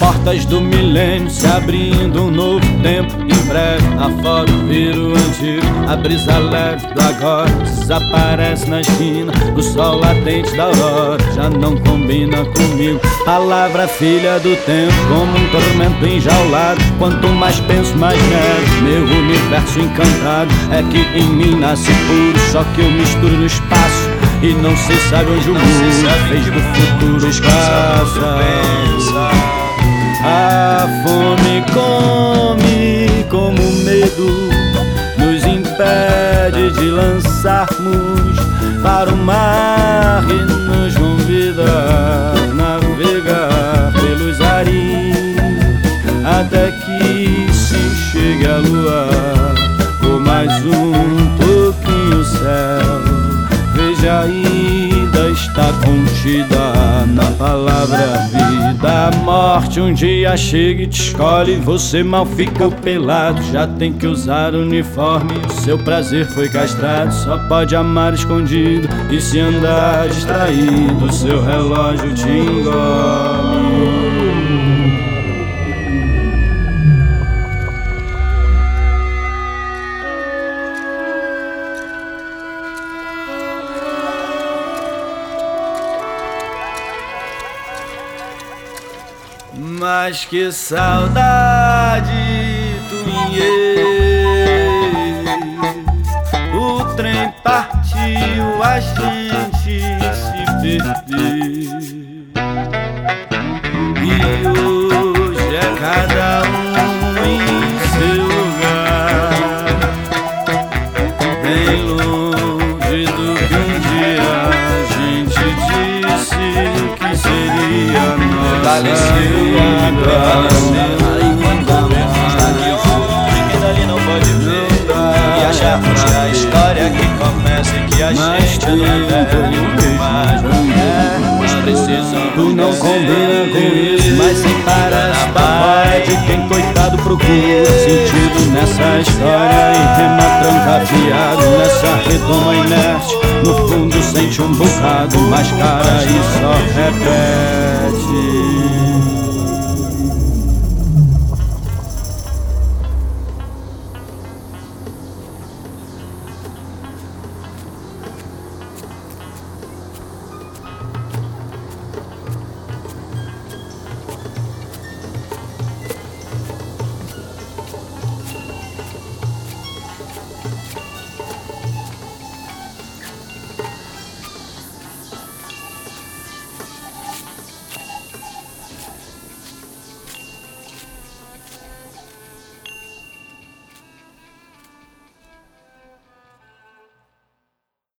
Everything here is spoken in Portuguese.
Portas do milênio se abrindo, um novo tempo. em breve. A foto vira o antigo, a brisa leve do agora desaparece na esquina. O sol latente da aurora já não combina comigo. Palavra filha do tempo, como um tormento enjaulado. Quanto mais penso, mais nego. Meu universo encantado é que em mim nasce puro, só que eu misturo no espaço. E não se sabe onde o mundo fez do futuro passa. A fome come como medo nos impede de lançarmos para o mar e nos convida a navegar pelos ares até que se chegue a lua por mais um pouquinho céu. Veja ainda está contida na palavra vida. A morte um dia chega e te escolhe. Você mal ficou pelado. Já tem que usar uniforme. Seu prazer foi castrado. Só pode amar escondido. E se andar distraído, seu relógio te engole. Mas que saudade tu O trem partiu, a gente se perdeu. E hoje é cada um em seu lugar. Bem longe do que um dia a gente disse que seria nossa a história que começa e que a gente não deve mais Mas precisamos Tu não combina com isso, mas se parece papai De quem coitado procura sentido nessa história E rema trancafiado nessa redoma inerte. No fundo sente um bocado, mas cara e só repete